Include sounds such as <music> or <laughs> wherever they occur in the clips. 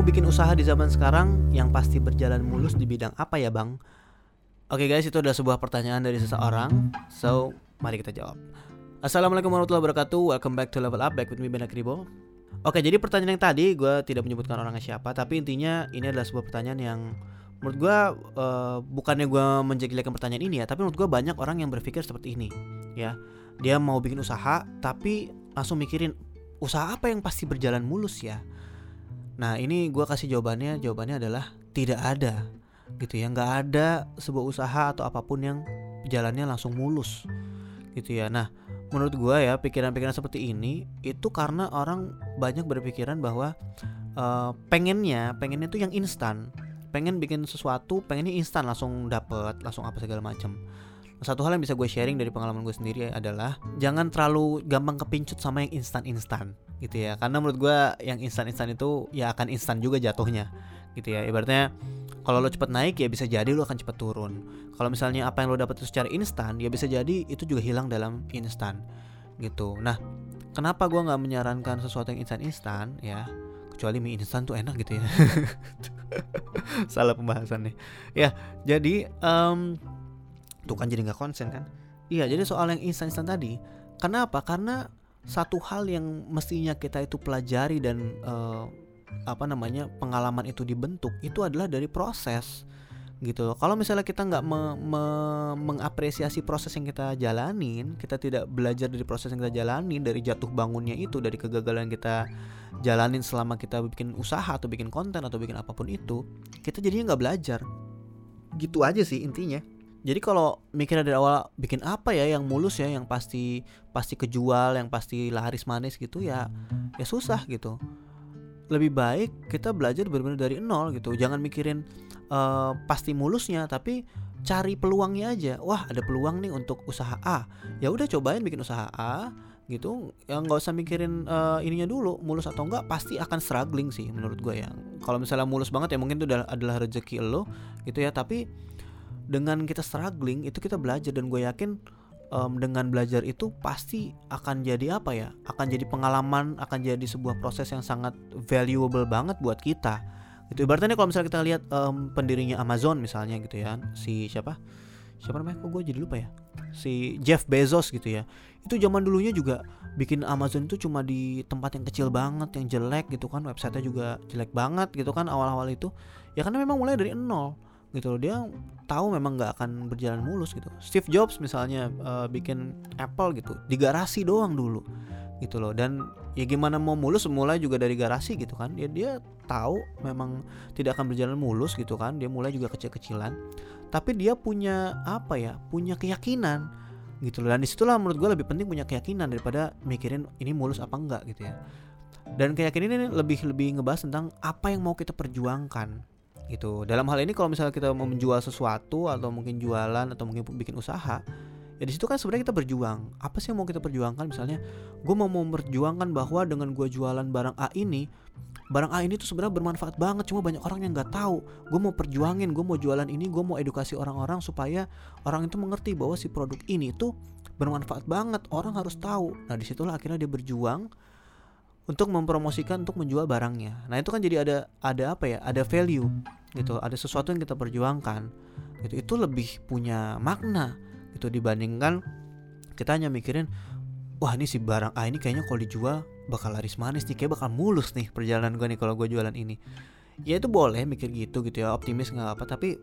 mau bikin usaha di zaman sekarang yang pasti berjalan mulus di bidang apa ya bang? Oke guys itu adalah sebuah pertanyaan dari seseorang. So mari kita jawab. Assalamualaikum warahmatullahi wabarakatuh. Welcome back to Level Up Back with me Benak Ribo Oke jadi pertanyaan yang tadi Gue tidak menyebutkan orangnya siapa Tapi intinya ini adalah sebuah pertanyaan yang Menurut gue uh, Bukannya gue menjelekkan pertanyaan ini ya Tapi menurut gue banyak orang yang berpikir seperti ini Ya. Dia mau bikin usaha Tapi langsung mikirin Usaha apa yang pasti berjalan mulus ya Nah ini gue kasih jawabannya Jawabannya adalah Tidak ada gitu ya. Nggak ada sebuah usaha atau apa pun yang jalannya langsung mulus gitu ya. Nah menurut gue ya pikiran-pikiran seperti ini itu karena orang banyak berpikiran bahwa uh, pengennya pengennya itu yang instan. Pengen bikin sesuatu pengennya instan langsung dapet langsung apa segala macam satu hal yang bisa gue sharing dari pengalaman gue sendiri adalah jangan terlalu gampang kepincut sama yang instan-instan gitu ya. Karena menurut gue yang instan-instan itu ya akan instan juga jatuhnya gitu ya. Ibaratnya kalau lo cepat naik ya bisa jadi lo akan cepat turun. Kalau misalnya apa yang lo dapat secara instan ya bisa jadi itu juga hilang dalam instan gitu. Nah kenapa gue nggak menyarankan sesuatu yang instan-instan ya? Kecuali mie instan tuh enak gitu ya. <laughs> Salah pembahasan nih ya jadi um, tuh kan jadi nggak konsen kan iya jadi soal yang instan-instan tadi kenapa karena satu hal yang mestinya kita itu pelajari dan uh, apa namanya pengalaman itu dibentuk itu adalah dari proses gitu loh. Kalau misalnya kita nggak me, me, mengapresiasi proses yang kita jalanin, kita tidak belajar dari proses yang kita jalanin, dari jatuh bangunnya itu, dari kegagalan yang kita jalanin selama kita bikin usaha atau bikin konten atau bikin apa pun itu, kita jadinya nggak belajar. Gitu aja sih intinya. Jadi kalau mikir dari awal bikin apa ya yang mulus ya, yang pasti pasti kejual, yang pasti laris manis gitu ya, ya susah gitu. Lebih baik kita belajar benar-benar dari nol gitu. Jangan mikirin uh, pasti mulusnya tapi cari peluangnya aja. Wah ada peluang nih untuk usaha A. Ya udah cobain bikin usaha A gitu. Ya nggak usah mikirin uh, ininya dulu mulus atau enggak pasti akan struggling sih menurut gue ya. Kalau misalnya mulus banget ya mungkin itu adalah rezeki lo gitu ya. Tapi dengan kita struggling itu kita belajar dan gue yakin um, dengan belajar itu pasti akan jadi apa ya? Akan jadi pengalaman, akan jadi sebuah proses yang sangat valuable banget buat kita. Itu ibaratnya kalau misalnya kita lihat um, pendirinya Amazon misalnya gitu ya, si siapa? Siapa namanya? Kok gue jadi lupa ya? Si Jeff Bezos gitu ya. Itu zaman dulunya juga bikin Amazon itu cuma di tempat yang kecil banget, yang jelek gitu kan, websitenya juga jelek banget gitu kan awal-awal itu. Ya karena memang mulai dari nol gitu loh. Dia tahu memang nggak akan berjalan mulus gitu. Steve Jobs misalnya uh, bikin Apple gitu di garasi doang dulu gitu loh. Dan ya gimana mau mulus mulai juga dari garasi gitu kan. Dia dia tahu memang tidak akan berjalan mulus gitu kan. Dia mulai juga kecil-kecilan. Tapi dia punya apa ya punya keyakinan gitu loh. Dan di situlah menurut gue lebih penting punya keyakinan daripada mikirin ini mulus apa enggak gitu ya. Dan keyakinan ini lebih lebih ngebahas tentang apa yang mau kita perjuangkan gitu. Dalam hal ini kalau misalnya kita mau menjual sesuatu atau mungkin jualan atau mungkin bikin usaha ya di situ kan sebenarnya kita berjuang. Apa sih yang mau kita perjuangkan? Misalnya gue mau memperjuangkan bahwa dengan gue jualan barang A ini barang A ini tuh sebenarnya bermanfaat banget cuma banyak orang yang nggak tahu. Gue mau perjuangin gue mau jualan ini gue mau edukasi orang-orang supaya orang itu mengerti bahwa si produk ini tuh bermanfaat banget. Orang harus tahu. Nah di situlah akhirnya dia berjuang untuk mempromosikan untuk menjual barangnya. Nah itu kan jadi ada ada apa ya? Ada value gitu. Ada sesuatu yang kita perjuangkan gitu. Itu lebih punya makna gitu dibandingkan kita hanya mikirin wah ini si barang A ini kayaknya kalau dijual bakal laris manis nih kayak bakal mulus nih perjalanan gue nih kalau gue jualan ini. Ya itu boleh mikir gitu gitu ya. Optimis nggak apa tapi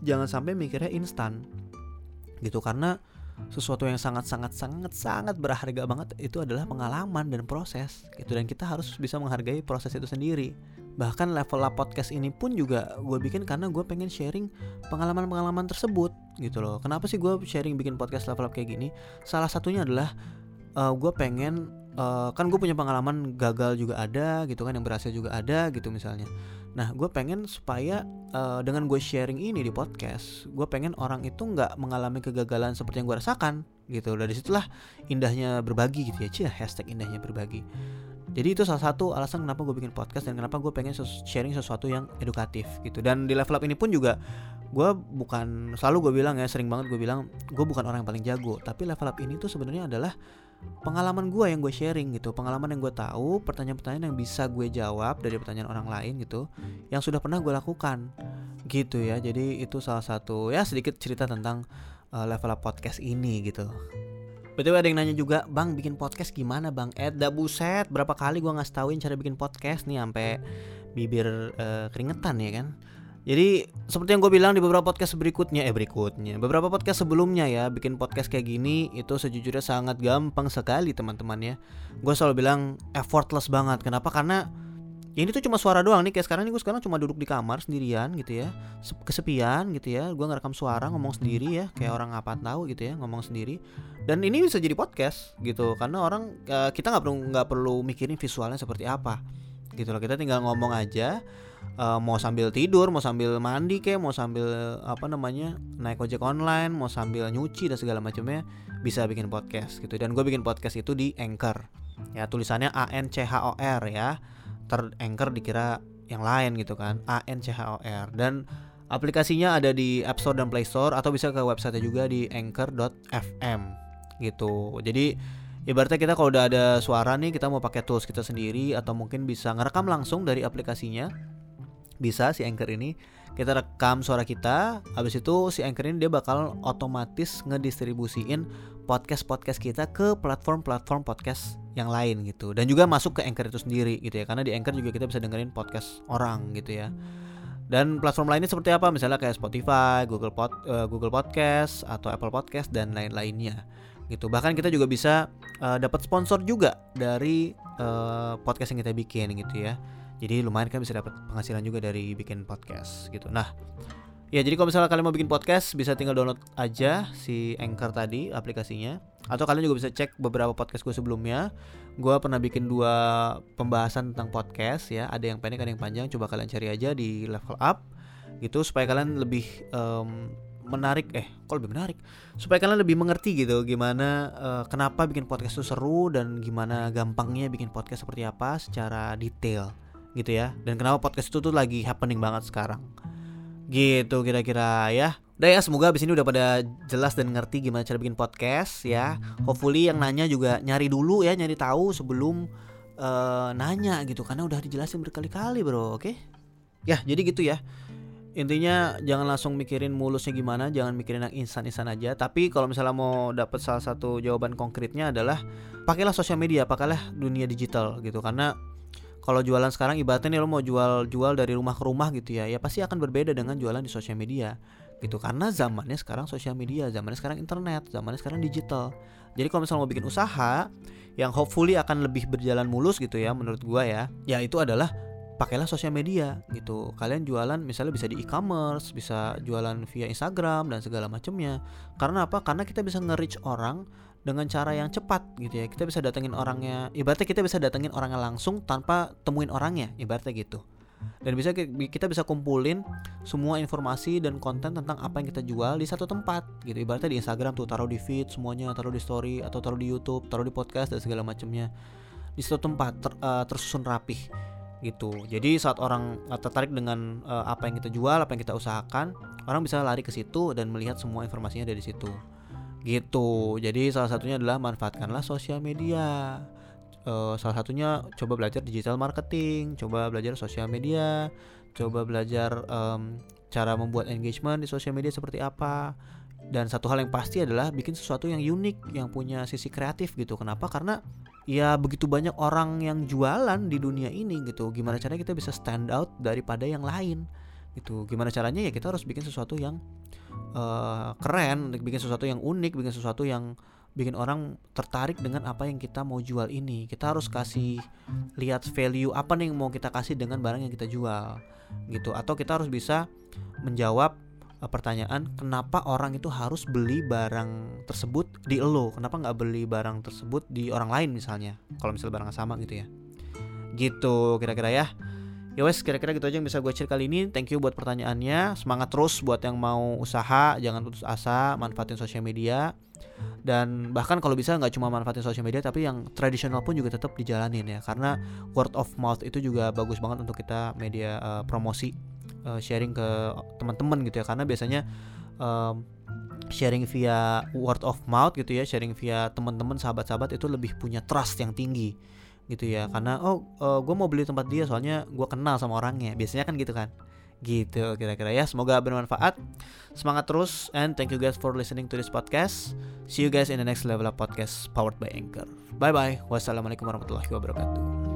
jangan sampai mikirnya instan gitu. Karena sesuatu yang sangat sangat sangat sangat berharga banget itu adalah pengalaman dan proses gitu. Dan kita harus bisa menghargai proses itu sendiri bahkan level up podcast ini pun juga gue bikin karena gue pengen sharing pengalaman-pengalaman tersebut gitu loh. Kenapa sih gue sharing bikin podcast level up kayak gini? Salah satunya adalah uh, gue pengen uh, kan gue punya pengalaman gagal juga ada gitu kan yang berhasil juga ada gitu misalnya. Nah gue pengen supaya uh, dengan gue sharing ini di podcast gue pengen orang itu nggak mengalami kegagalan seperti yang gue rasakan gitu. Dari situlah indahnya berbagi gitu ya cia hashtag indahnya berbagi jadi itu salah satu alasan kenapa gue bikin podcast dan kenapa gue pengen sharing sesuatu yang edukatif gitu. Dan di level up ini pun juga gue bukan selalu gue bilang ya sering banget gue bilang gue bukan orang yang paling jago. Tapi level up ini tuh sebenarnya adalah pengalaman gue yang gue sharing gitu. Pengalaman yang gue tahu pertanyaan-pertanyaan yang bisa gue jawab dari pertanyaan orang lain gitu yang sudah pernah gue lakukan gitu ya. Jadi itu salah satu ya sedikit cerita tentang uh, level up podcast ini gitu Betul ada yang nanya juga, Bang bikin podcast gimana Bang? Ed, dah buset, berapa kali gue ngasih tauin cara bikin podcast nih sampai bibir uh, keringetan ya kan? Jadi seperti yang gue bilang di beberapa podcast berikutnya, eh berikutnya, beberapa podcast sebelumnya ya, bikin podcast kayak gini itu sejujurnya sangat gampang sekali teman-teman ya. Gue selalu bilang effortless banget. Kenapa? Karena ini tuh cuma suara doang nih kayak sekarang nih gue sekarang cuma duduk di kamar sendirian gitu ya, kesepian gitu ya. Gue ngerekam suara ngomong sendiri ya, kayak orang apa tahu gitu ya, ngomong sendiri. Dan ini bisa jadi podcast gitu, karena orang uh, kita nggak perlu nggak perlu mikirin visualnya seperti apa gitu loh. Kita tinggal ngomong aja uh, mau sambil tidur, mau sambil mandi kayak, mau sambil apa namanya naik ojek online, mau sambil nyuci dan segala macamnya bisa bikin podcast gitu. Dan gue bikin podcast itu di Anchor. Ya tulisannya A N C H O R ya. Ter Anchor dikira yang lain gitu kan. A N C H O R dan aplikasinya ada di App Store dan Play Store atau bisa ke website juga di anchor.fm gitu. Jadi ibaratnya kita kalau udah ada suara nih kita mau pakai tools kita sendiri atau mungkin bisa ngerekam langsung dari aplikasinya bisa si Anchor ini kita rekam suara kita habis itu si Anchor ini dia bakal otomatis ngedistribusiin podcast-podcast kita ke platform-platform podcast yang lain gitu. Dan juga masuk ke Anchor itu sendiri gitu ya. Karena di Anchor juga kita bisa dengerin podcast orang gitu ya. Dan platform lainnya seperti apa? Misalnya kayak Spotify, Google Pod, uh, Google Podcast atau Apple Podcast dan lain-lainnya gitu. Bahkan kita juga bisa uh, dapat sponsor juga dari uh, podcast yang kita bikin gitu ya. Jadi lumayan kan bisa dapat penghasilan juga dari bikin podcast gitu. Nah, ya jadi kalau misalnya kalian mau bikin podcast bisa tinggal download aja si Anchor tadi aplikasinya. Atau kalian juga bisa cek beberapa podcast gue sebelumnya. Gue pernah bikin dua pembahasan tentang podcast ya. Ada yang pendek, ada yang panjang. Coba kalian cari aja di level up gitu supaya kalian lebih um, menarik eh kok lebih menarik supaya kalian lebih mengerti gitu gimana uh, kenapa bikin podcast itu seru dan gimana gampangnya bikin podcast seperti apa secara detail gitu ya dan kenapa podcast itu tuh lagi happening banget sekarang gitu kira-kira ya. Udah ya semoga abis ini udah pada jelas dan ngerti gimana cara bikin podcast ya. Hopefully yang nanya juga nyari dulu ya nyari tahu sebelum uh, nanya gitu. Karena udah dijelasin berkali-kali bro oke? Okay? ya jadi gitu ya. Intinya jangan langsung mikirin mulusnya gimana jangan mikirin yang instan-instan aja. Tapi kalau misalnya mau dapat salah satu jawaban konkretnya adalah pakailah sosial media pakailah dunia digital gitu. Karena kalau jualan sekarang ibaratnya nih lo mau jual jual dari rumah ke rumah gitu ya ya pasti akan berbeda dengan jualan di sosial media gitu. Karena zamannya sekarang sosial media zamannya sekarang internet zamannya sekarang digital. Jadi kalau misalnya mau bikin usaha yang hopefully akan lebih berjalan mulus gitu ya menurut gua ya ya itu adalah pakailah sosial media gitu. Kalian jualan misalnya bisa di e-commerce bisa jualan via Instagram dan segala macamnya. Karena apa? Karena kita bisa nge-reach orang dengan cara yang cepat gitu ya. Kita bisa datengin orangnya ibaratnya kita bisa datengin orangnya langsung tanpa temuin orangnya ibaratnya gitu. Dan bisa kita bisa kumpulin semua informasi dan konten tentang apa yang kita jual di satu tempat gitu. Ibaratnya di Instagram tuh taruh di feed semuanya taruh di story atau taruh di YouTube taruh di podcast dan segala macamnya. Di satu tempat ter, uh, tersusun rapih gitu. Jadi saat orang uh, tertarik dengan uh, apa yang kita jual apa yang kita usahakan orang bisa lari ke situ dan melihat semua informasinya dari situ gitu. Jadi salah satunya adalah manfaatkanlah sosial media. Uh, salah satunya coba belajar digital marketing coba belajar sosial media coba belajar um, cara membuat engagement di sosial media seperti apa. Dan satu hal yang pasti adalah bikin sesuatu yang unik yang punya sisi kreatif gitu. Kenapa? Karena ya begitu banyak orang yang jualan di dunia ini gitu gimana caranya kita bisa stand out daripada yang lain gitu. Gimana caranya ya kita harus bikin sesuatu yang uh, keren, bikin sesuatu yang unik, bikin sesuatu yang bikin orang tertarik dengan apa yang kita mau jual ini. Kita harus kasih lihat value apa nih yang mau kita kasih dengan barang yang kita jual, gitu. Atau kita harus bisa menjawab uh, pertanyaan kenapa orang itu harus beli barang tersebut di lo, kenapa nggak beli barang tersebut di orang lain misalnya, kalau misalnya barangnya sama gitu ya. Gitu kira-kira ya. Ya wes kira-kira gitu aja yang bisa gue share kali ini. Thank you buat pertanyaannya. Semangat terus buat yang mau usaha, jangan putus asa, manfaatin sosial media. Dan bahkan kalau bisa nggak cuma manfaatin sosial media tapi yang tradisional pun juga tetap dijalanin ya karena word of mouth itu juga bagus banget untuk kita media uh, promosi uh, sharing ke teman-teman gitu ya karena biasanya um, sharing via word of mouth gitu ya sharing via teman-teman sahabat-sahabat itu lebih punya trust yang tinggi gitu ya. Karena oh uh, gue mau beli tempat dia soalnya gue kenal sama orangnya. Biasanya kan gitu kan? Gitu kira-kira ya. Semoga bermanfaat. Semangat terus and thank you guys for listening to this podcast. See you guys in the next level of podcast powered by anchor. Bye bye wassalamualaikum warahmatullahi wabarakatuh